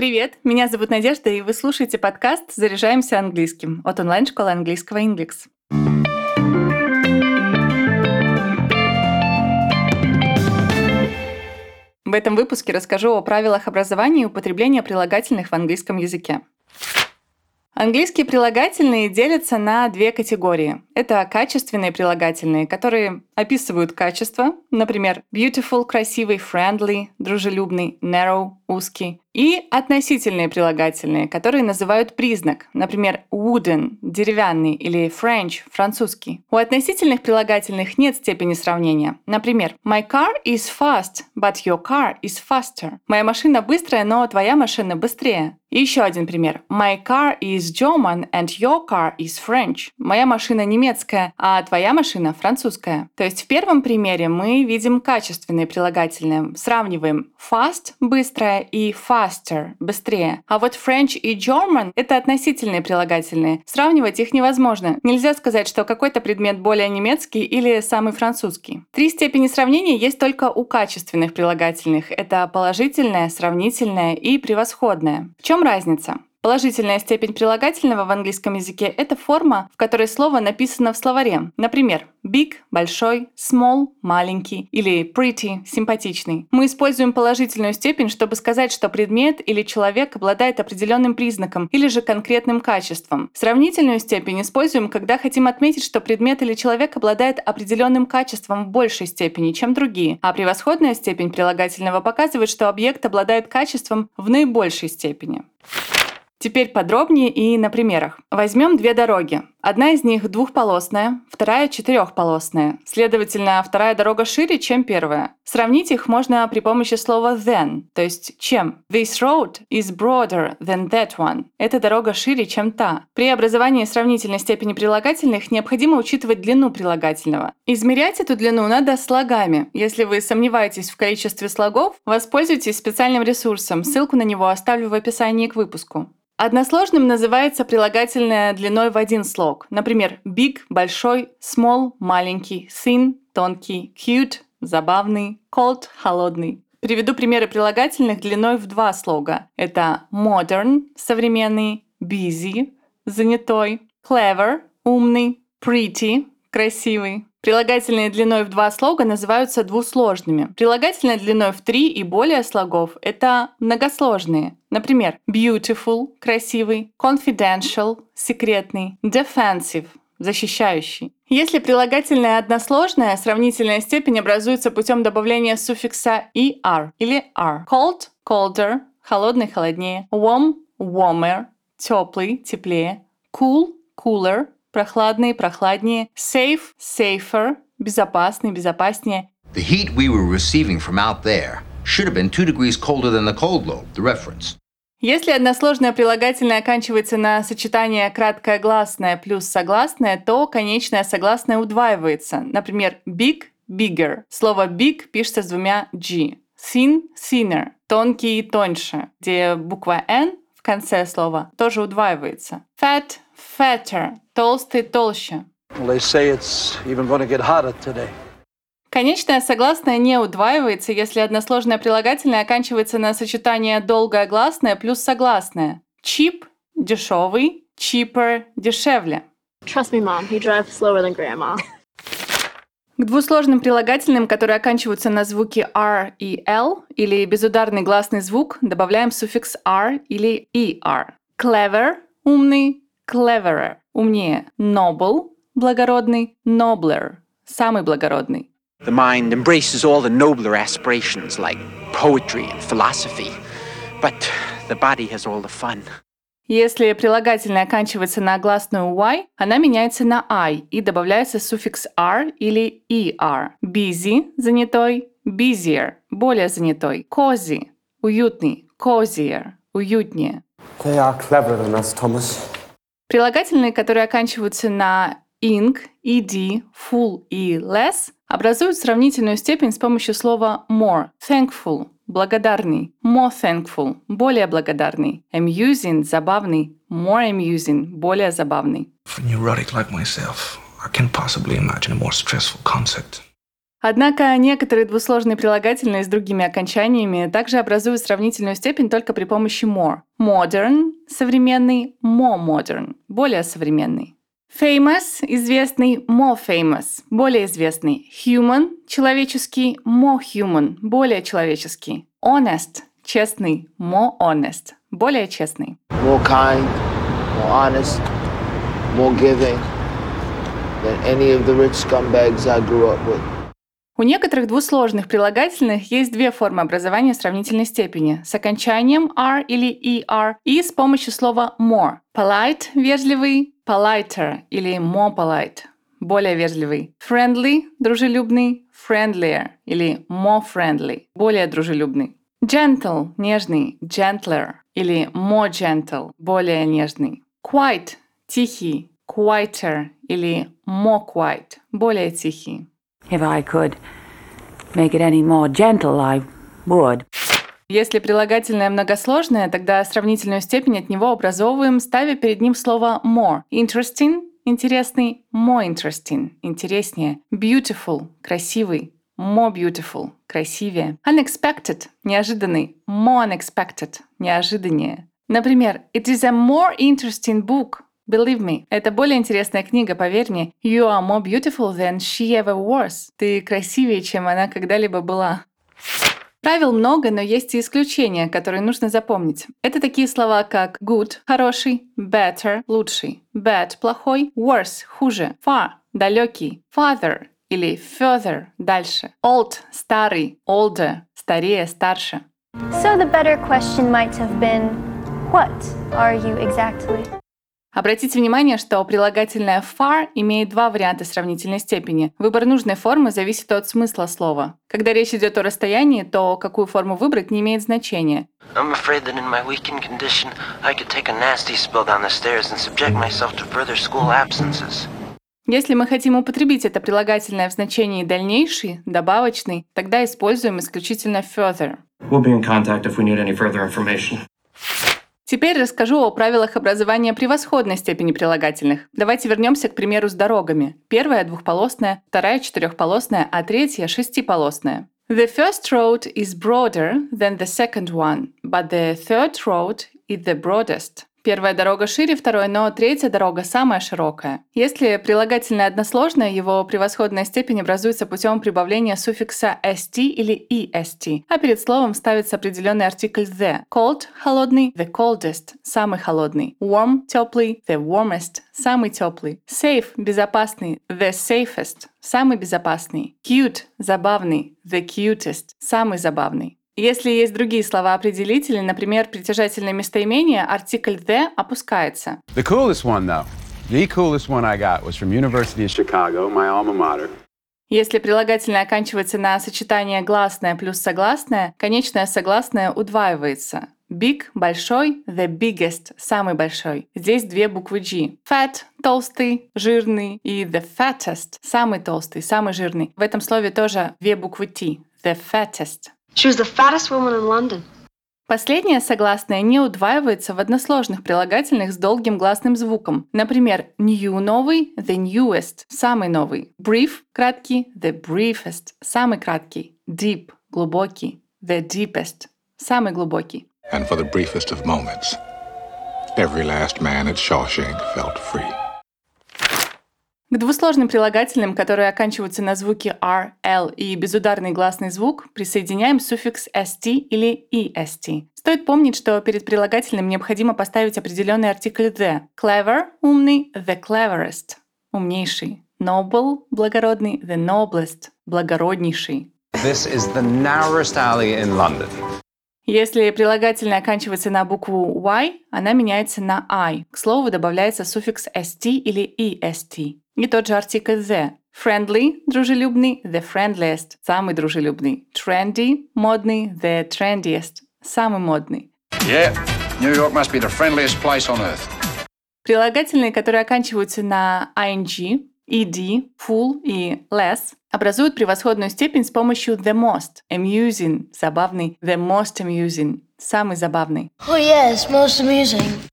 Привет, меня зовут Надежда, и вы слушаете подкаст «Заряжаемся английским» от онлайн-школы английского «Ингликс». В этом выпуске расскажу о правилах образования и употребления прилагательных в английском языке. Английские прилагательные делятся на две категории. Это качественные прилагательные, которые описывают качество, например, beautiful – красивый, friendly – дружелюбный, narrow – узкий, и относительные прилагательные, которые называют признак, например, wooden – деревянный или French – французский. У относительных прилагательных нет степени сравнения. Например, my car is fast, but your car is faster. Моя машина быстрая, но твоя машина быстрее. И еще один пример. My car is German and your car is French. Моя машина немецкая, а твоя машина французская. То есть в первом примере мы видим качественные прилагательные. Сравниваем fast – быстрая и faster – быстрее. А вот French и German – это относительные прилагательные. Сравнивать их невозможно. Нельзя сказать, что какой-то предмет более немецкий или самый французский. Три степени сравнения есть только у качественных прилагательных. Это положительное, сравнительное и превосходное. В чем разница? Положительная степень прилагательного в английском языке – это форма, в которой слово написано в словаре. Например, big – большой, small – маленький или pretty – симпатичный. Мы используем положительную степень, чтобы сказать, что предмет или человек обладает определенным признаком или же конкретным качеством. Сравнительную степень используем, когда хотим отметить, что предмет или человек обладает определенным качеством в большей степени, чем другие, а превосходная степень прилагательного показывает, что объект обладает качеством в наибольшей степени. Теперь подробнее и на примерах. Возьмем две дороги. Одна из них двухполосная, вторая четырехполосная. Следовательно, вторая дорога шире, чем первая. Сравнить их можно при помощи слова than, то есть чем. This road is broader than that one. Эта дорога шире, чем та. При образовании сравнительной степени прилагательных необходимо учитывать длину прилагательного. Измерять эту длину надо слогами. Если вы сомневаетесь в количестве слогов, воспользуйтесь специальным ресурсом. Ссылку на него оставлю в описании к выпуску. Односложным называется прилагательное длиной в один слог. Например, big – большой, small – маленький, thin – тонкий, cute – забавный, cold – холодный. Приведу примеры прилагательных длиной в два слога. Это modern – современный, busy – занятой, clever – умный, pretty – красивый. Прилагательные длиной в два слога называются двусложными. Прилагательные длиной в три и более слогов – это многосложные. Например, beautiful – красивый, confidential – секретный, defensive – защищающий. Если прилагательное односложное, сравнительная степень образуется путем добавления суффикса er или r. Cold – colder, холодный – холоднее. Warm – warmer, теплый – теплее. Cool – cooler, прохладный, прохладнее, safe, safer, безопасный, безопаснее. The heat we were receiving from out there should have been two degrees colder than the cold lobe, the reference. Если односложное прилагательное оканчивается на сочетание краткое гласное плюс согласное, то конечное согласное удваивается. Например, big – bigger. Слово big пишется с двумя g. Thin – thinner. Тонкий – тоньше, где буква n в конце слова тоже удваивается. Fat – fatter. Толстый – толще. Well, they say it's even going to get hotter today. Конечное согласное не удваивается, если односложное прилагательное оканчивается на сочетание долгое гласное плюс согласное. Cheap – дешевый, cheaper – дешевле. Trust me, Mom, he drives slower than Grandma. К двусложным прилагательным, которые оканчиваются на звуки R и L, или безударный гласный звук, добавляем суффикс R или ER. Clever – умный, cleverer – умнее. Noble – благородный, nobler – самый благородный. The mind embraces all the nobler aspirations like poetry and philosophy, but the body has all the fun. Если прилагательное оканчивается на гласную y, она меняется на i и добавляется суффикс r или er. Busy – занятой, busier – более занятой. Cozy – уютный, cozier – уютнее. They are cleverer than us, Thomas. Прилагательные, которые оканчиваются на ing, ed, full и less, образуют сравнительную степень с помощью слова more. Thankful – благодарный. More thankful – более благодарный. Amusing – забавный. More amusing – более забавный. For neurotic like myself, I can't possibly imagine a more stressful concept. Однако некоторые двусложные прилагательные с другими окончаниями также образуют сравнительную степень только при помощи more. Modern – современный, more modern – более современный. Famous – известный, more famous – более известный. Human – человеческий, more human – более человеческий. Honest – честный, more honest – более честный. more kind, more honest, more giving than any of the rich scumbags I grew up with. У некоторых двусложных прилагательных есть две формы образования сравнительной степени с окончанием r или er и с помощью слова more. Polite – вежливый, politer или more polite – более вежливый. Friendly – дружелюбный, friendlier или more friendly – более дружелюбный. Gentle – нежный, gentler или more gentle – более нежный. Quiet – тихий, quieter или more quiet – более тихий. If I could make it any more gentle, I would. Если прилагательное многосложное, тогда сравнительную степень от него образовываем, ставя перед ним слово more. Interesting – интересный, more interesting – интереснее. Beautiful – красивый, more beautiful – красивее. Unexpected – неожиданный, more unexpected – неожиданнее. Например, It is a more interesting book. Believe me, это более интересная книга, поверь мне. You are more beautiful than she ever was. Ты красивее, чем она когда-либо была. Правил много, но есть и исключения, которые нужно запомнить. Это такие слова, как good – хороший, better – лучший, bad – плохой, worse – хуже, far – далекий, farther или further – дальше, old – старый, older – старее, старше. So the better question might have been, What are you exactly? Обратите внимание, что прилагательное far имеет два варианта сравнительной степени. Выбор нужной формы зависит от смысла слова. Когда речь идет о расстоянии, то какую форму выбрать не имеет значения. Если мы хотим употребить это прилагательное в значении дальнейший, добавочный, тогда используем исключительно further. We'll be in contact if we need any further information. Теперь расскажу о правилах образования превосходной степени прилагательных. Давайте вернемся к примеру с дорогами. Первая двухполосная, вторая четырехполосная, а третья шестиполосная. The first road is broader than the second one, but the third road is the broadest. Первая дорога шире второй, но третья дорога самая широкая. Если прилагательное односложное, его превосходная степень образуется путем прибавления суффикса st или est, а перед словом ставится определенный артикль the. Cold – холодный, the coldest – самый холодный. Warm – теплый, the warmest – самый теплый. Safe – безопасный, the safest – самый безопасный. Cute – забавный, the cutest – самый забавный. Если есть другие слова-определители, например, притяжательное местоимение, артикль the опускается. The coolest one, though, the coolest one I got was from University of Chicago, my alma mater. Если прилагательное оканчивается на сочетание гласное плюс согласное, конечное согласное удваивается. Big – большой, the biggest – самый большой. Здесь две буквы G. Fat – толстый, жирный, и the fattest – самый толстый, самый жирный. В этом слове тоже две буквы T. The fattest. She was the fattest woman in London. Последнее согласное не удваивается в односложных прилагательных с долгим гласным звуком. Например, new – новый, the newest – самый новый. Brief – краткий, the briefest – самый краткий. Deep – глубокий, the deepest – самый глубокий. And for the briefest of moments, every last man at Shawshank felt free. К двусложным прилагательным, которые оканчиваются на звуки R, L и безударный гласный звук, присоединяем суффикс st или est. Стоит помнить, что перед прилагательным необходимо поставить определенный артикль the. Clever – умный, the cleverest – умнейший. Noble – благородный, the noblest – благороднейший. This is the narrowest alley in London. Если прилагательное оканчивается на букву Y, она меняется на I. К слову добавляется суффикс st или est. И тот же артикль the. Friendly – дружелюбный, the friendliest – самый дружелюбный. Trendy – модный, the trendiest – самый модный. Yeah, New York must be the friendliest place on earth. Прилагательные, которые оканчиваются на ing, ed, full и less, образуют превосходную степень с помощью the most, amusing – забавный, the most amusing – самый забавный. Oh yes, most amusing.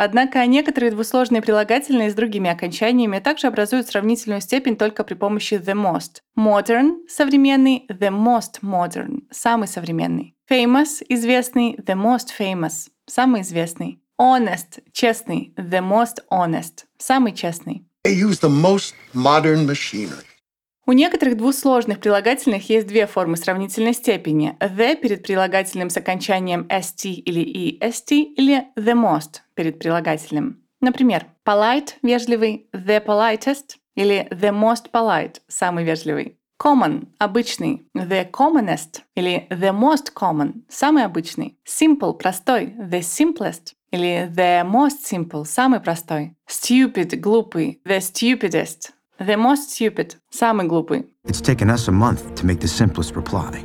Однако некоторые двусложные прилагательные с другими окончаниями также образуют сравнительную степень только при помощи the most. Modern – современный, the most modern – самый современный. Famous – известный, the most famous – самый известный. Honest – честный, the most honest – самый честный. They use the most modern machinery. У некоторых двусложных прилагательных есть две формы сравнительной степени. The перед прилагательным с окончанием st или est или the most перед прилагательным. Например, polite – вежливый, the politest или the most polite – самый вежливый. Common – обычный, the commonest или the most common – самый обычный. Simple – простой, the simplest или the most simple – самый простой. Stupid – глупый, the stupidest The most stupid – самый глупый. It's taken us a month to make the simplest reply.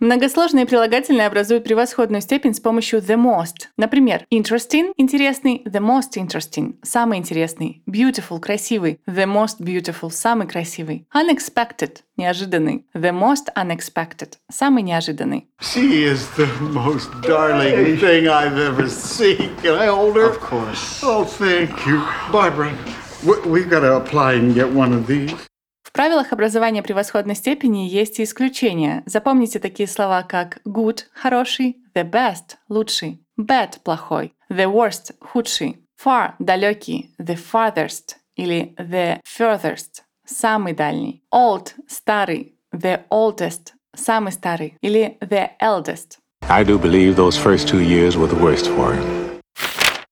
Многосложные прилагательные образуют превосходную степень с помощью the most. Например, interesting – интересный, the most interesting – самый интересный, beautiful – красивый, the most beautiful – самый красивый, unexpected – неожиданный, the most unexpected – самый неожиданный. She is the most darling thing I've ever seen. Can I hold her? Of course. Oh, thank you. Barbara, we- we've got to apply and get one of these. В правилах образования превосходной степени есть и исключения. Запомните такие слова, как good – хороший, the best – лучший, bad – плохой, the worst – худший, far – далекий, the farthest или the furthest – самый дальний, old – старый, the oldest – самый старый или the eldest. I do believe those first two years were the worst for him.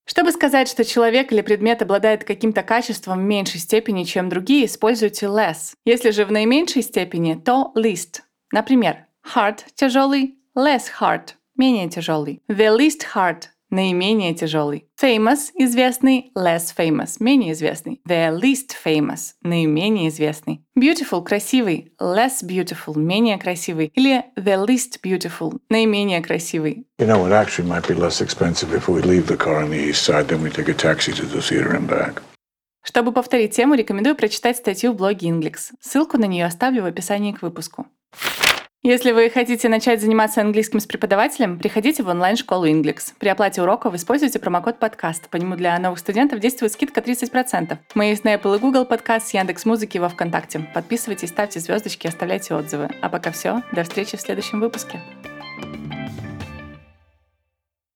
Чтобы сказать, что человек или предмет обладает каким-то качеством в меньшей степени, чем другие, используйте less. Если же в наименьшей степени, то least. Например, hard – тяжелый, less hard – менее тяжелый. The least hard – наименее тяжелый. Famous – известный, less famous – менее известный. The least famous – наименее известный. Beautiful – красивый, less beautiful – менее красивый. Или the least beautiful – наименее красивый. You know, it actually might be less expensive if we leave the car on the east side, then we take a taxi to the theater and back. Чтобы повторить тему, рекомендую прочитать статью в блоге Inglix. Ссылку на нее оставлю в описании к выпуску. Если вы хотите начать заниматься английским с преподавателем, приходите в онлайн-школу Inglix. При оплате уроков используйте промокод подкаст. По нему для новых студентов действует скидка 30%. Мы есть на Apple и Google подкаст, с Яндекс Музыки во Вконтакте. Подписывайтесь, ставьте звездочки, оставляйте отзывы. А пока все. До встречи в следующем выпуске.